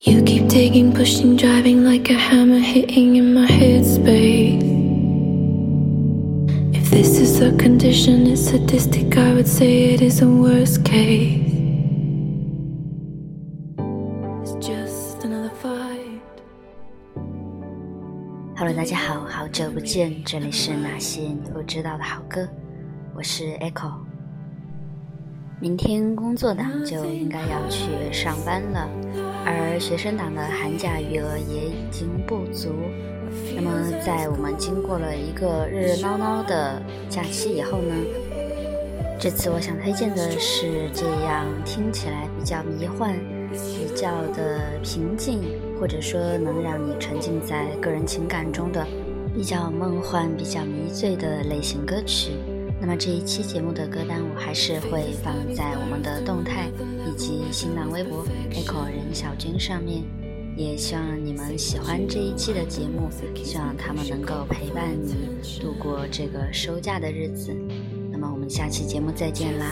You keep digging, pushing, driving like a hammer hitting in my headspace. If this is a condition, it's sadistic, I would say it is a worst case. It's just another fight. Hello，大家好，好久不见，这里是那些你不知道的好歌，我是 Echo。 明天工作党就应该要去上班了，而学生党的寒假余额也已经不足。那么，在我们经过了一个热热闹闹的假期以后呢，这次我想推荐的是这样听起来比较迷幻、比较的平静，或者说能让你沉浸在个人情感中的比较梦幻、比较迷醉的类型歌曲。那么这一期节目的歌单，我还是会放在我们的动态以及新浪微博 Echo 任小军上面。也希望你们喜欢这一期的节目，希望他们能够陪伴你度过这个收假的日子。那么我们下期节目再见啦！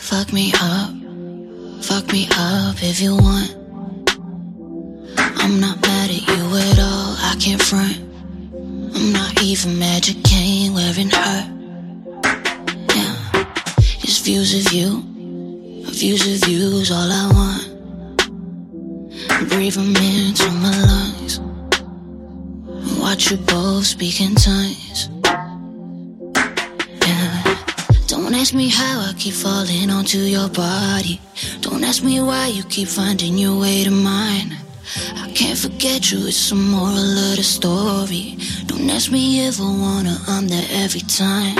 Fuck me up, fuck me up if you want. I'm not mad at you at all, I can't front. I'm not even mad you came wearing hurt. Yeah, just views of you, views of you's all I want. Breathe them into my lungs. Watch you both speak in tongues. Ask me how I keep falling onto your body. Don't ask me why you keep finding your way to mine. I can't forget you, it's a moral of the story. Don't ask me if I wanna, I'm there every time.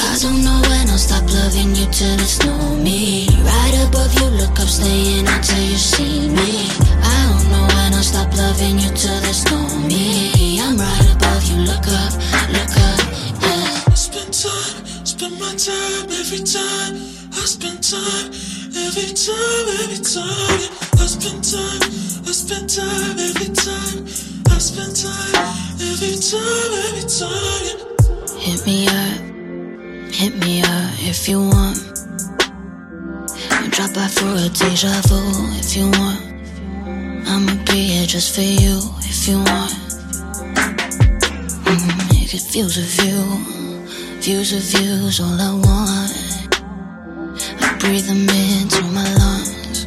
I don't know when I'll stop loving you till it's no me. Right above you, look up, staying until you see me. I don't know when I'll stop loving you till there's no me. I'm right above you, look up, look up, time, every time. I spend time every time, every time. I spend time, I spend time every time. I spend time every time, every time. Hit me up, hit me up if you want. Drop by for a deja vu if you want. I'ma be here just for you if you want. Mm, you get views of you, views of you's all I want. I breathe them into my lungs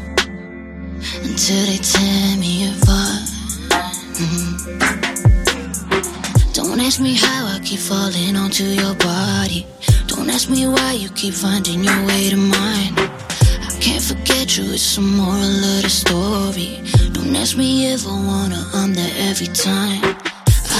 until they tear me apart. Mm. Don't ask me how I keep falling onto your body. Don't ask me why you keep finding your way to mine. I can't forget you, it's a moral of the story. Don't ask me if I wanna, I'm there every time.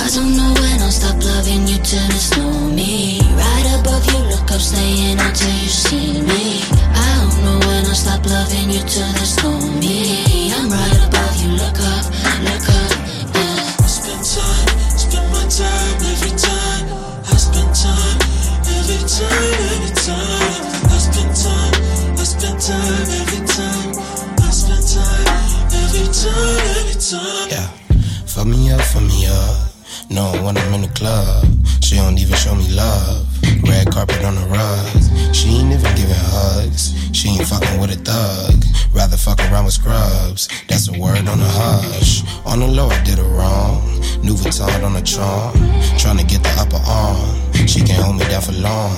I don't know when I'll stop loving you till it's no me. Right above you, look up, staying until you see me. I don't know when I'll stop loving you till there's no me. I'm right above you, look up, look up, yeah. I spend time, spend my time every time. I spend time every time, every time. I spend time, I spend time every time. I spend time every time, every time. Yeah, fuck me up, fuck me up. No, when I'm in the club, she don't even show me love. Red carpet on the rug, she ain't even giving hugs. She ain't fucking with a thug, rather fuck around with scrubs. That's a word on the hush. On the low, I did it wrong. New Vuitton on the charm, trying to get the upper arm. She can't hold me down for long.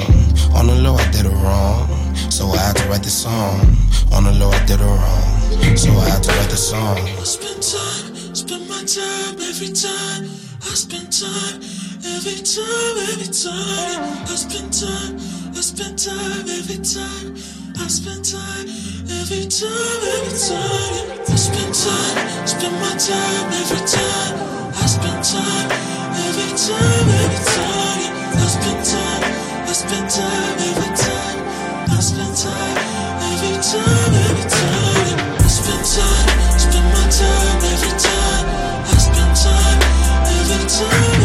On the low, I did it wrong, so I had to write this song. On the low, I did it wrong, so I had to write the song. Spend time, spend my time every time. I spend time every time, every time. I spend time, I spend time every time. I spend time every time, every time. I spend time, spend my time every time. I spend time every time, every time. I spend time, I spend time every time. I spend time every time, every time. I spend time, every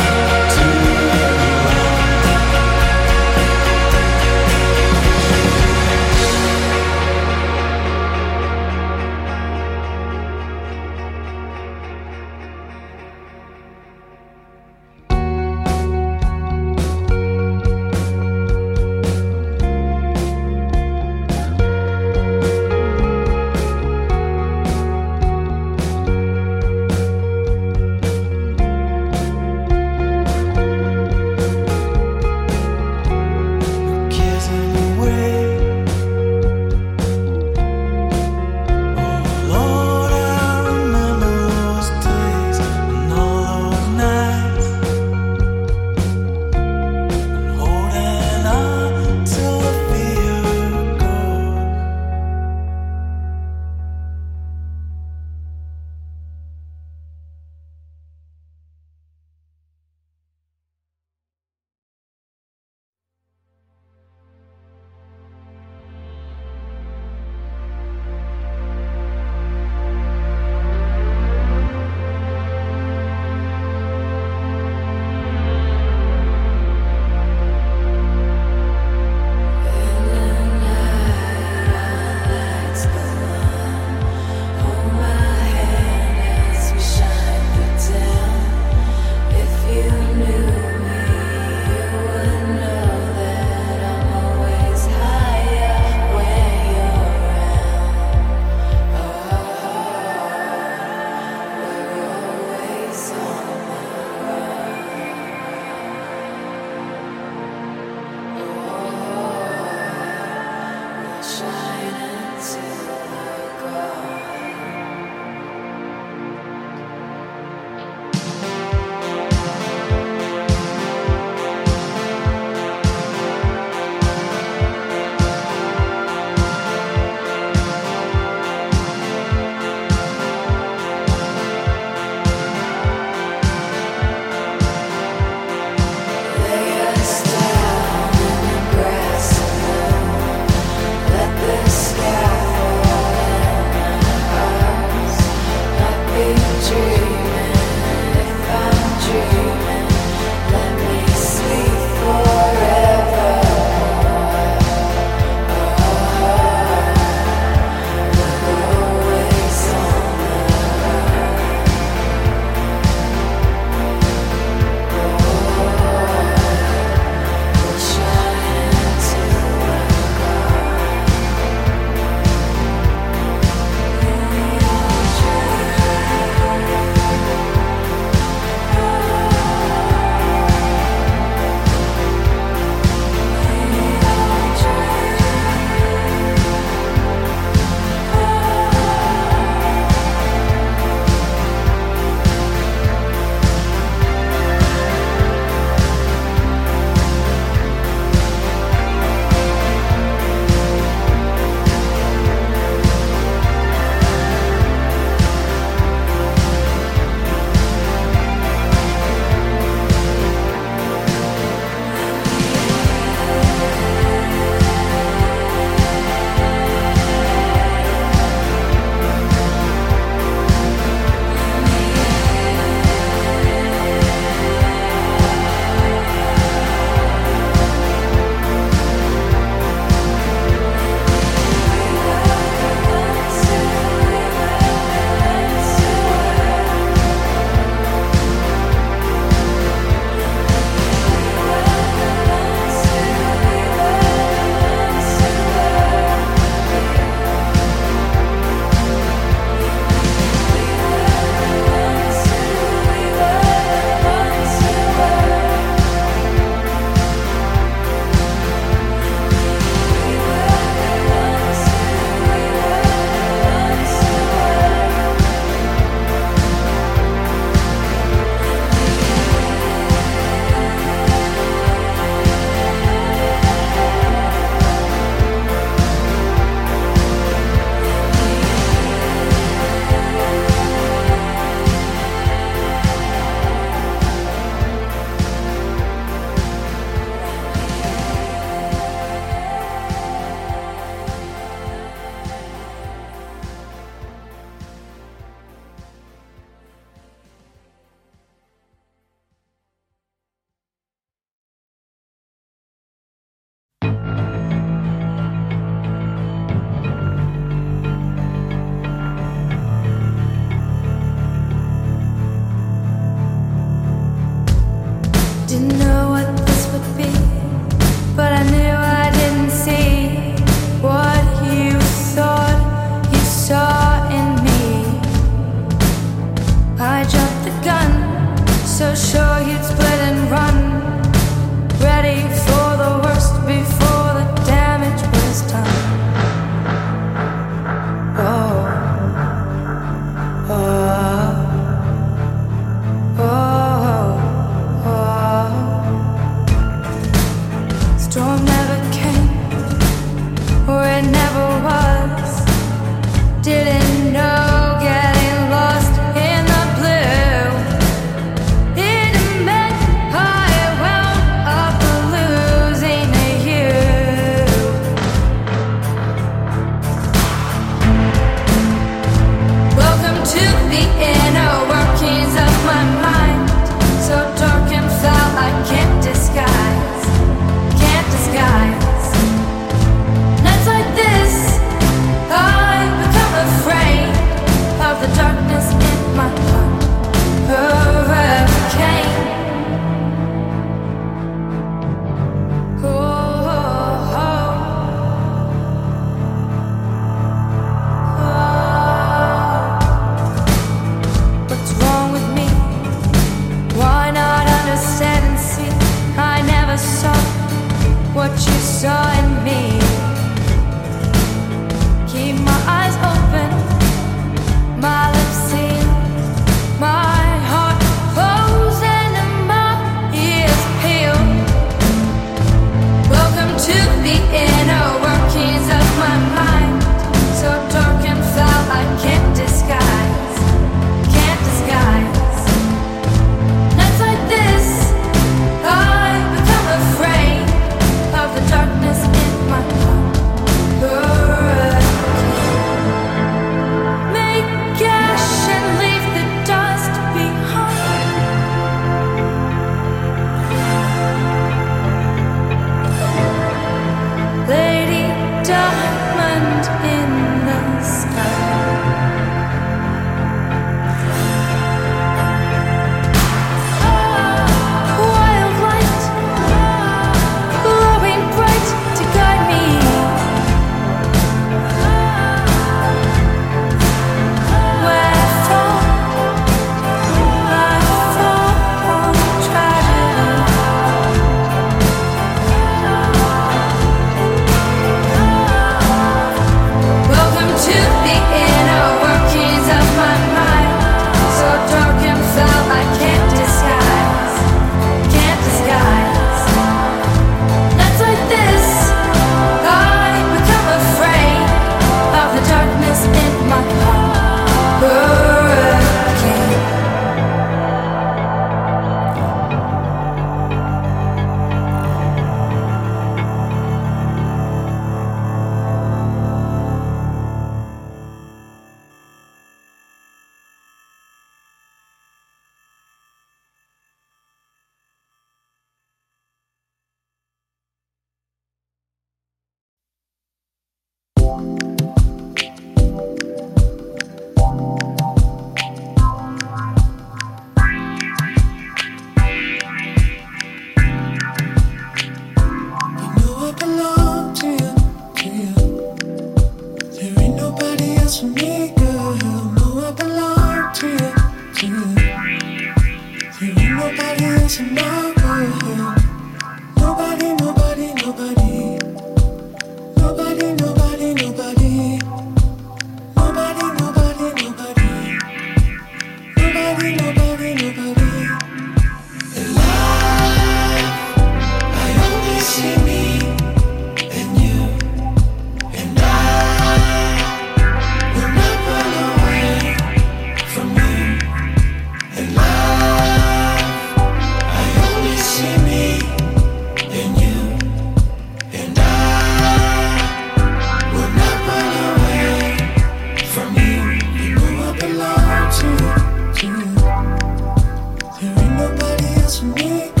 请你。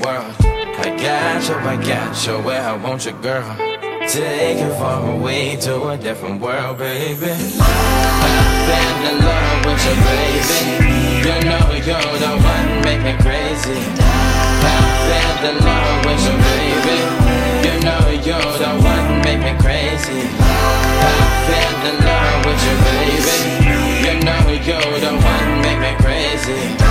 world. I got you, I got you, where I want you, girl. Take you far away to a different world, baby. I've been in love with you, baby. You know you're the one make me crazy. I've been in love with you, baby. You know you're the one make me crazy. I've been in love with you, baby. You know you're the one make me crazy.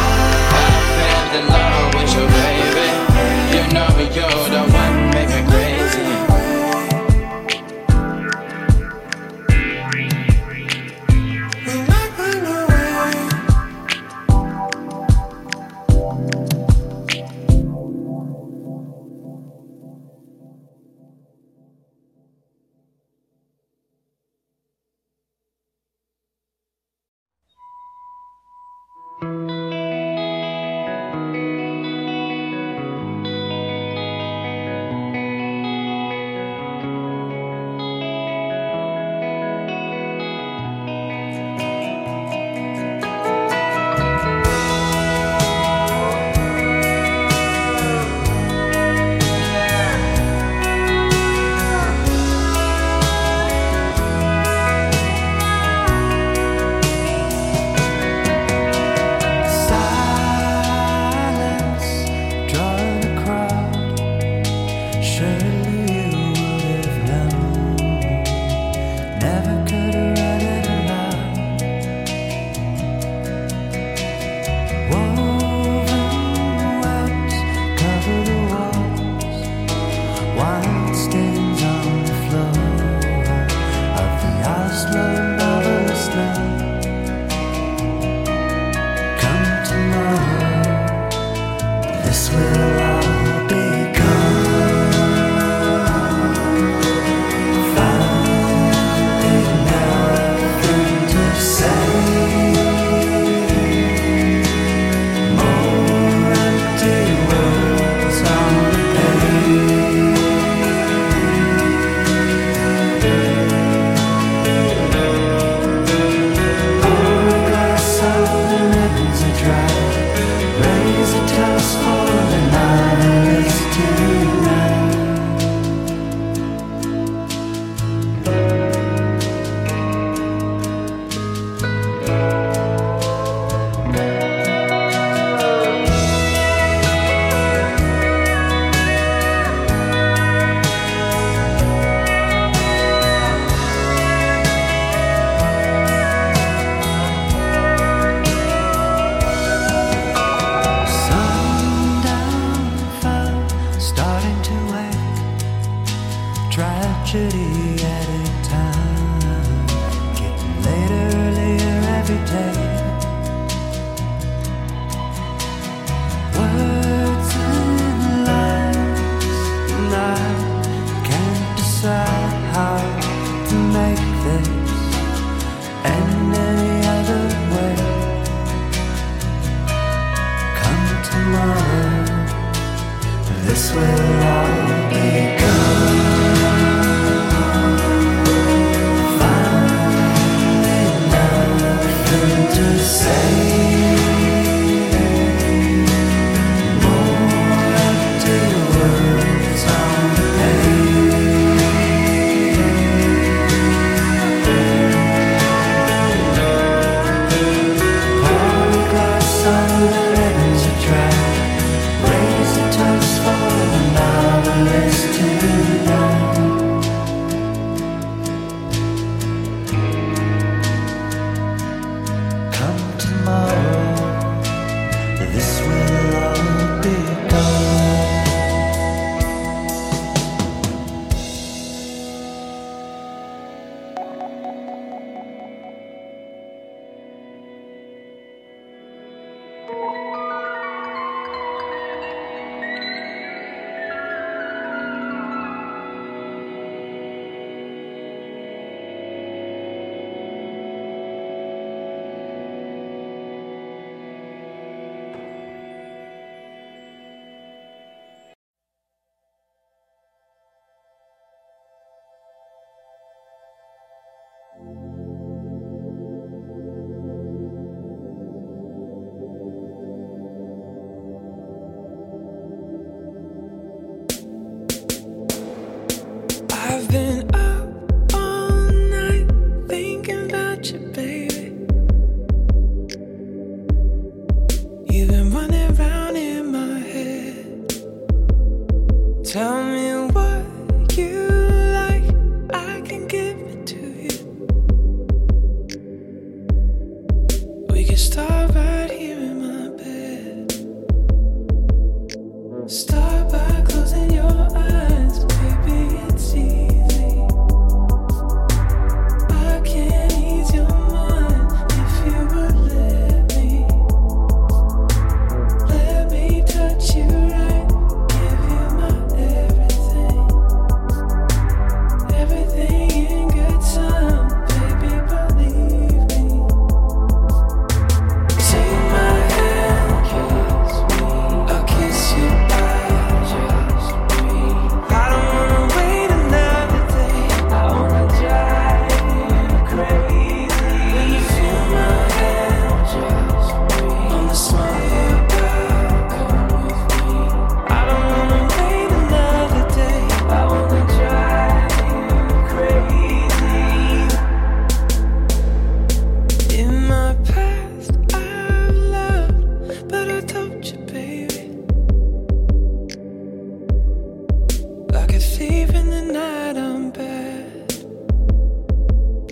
Tell me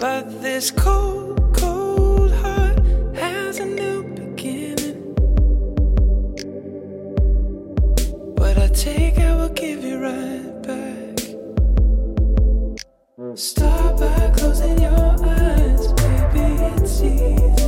But this cold, cold heart has a new beginning. What I take, I will give you right back. Start by closing your eyes, baby, it's easy.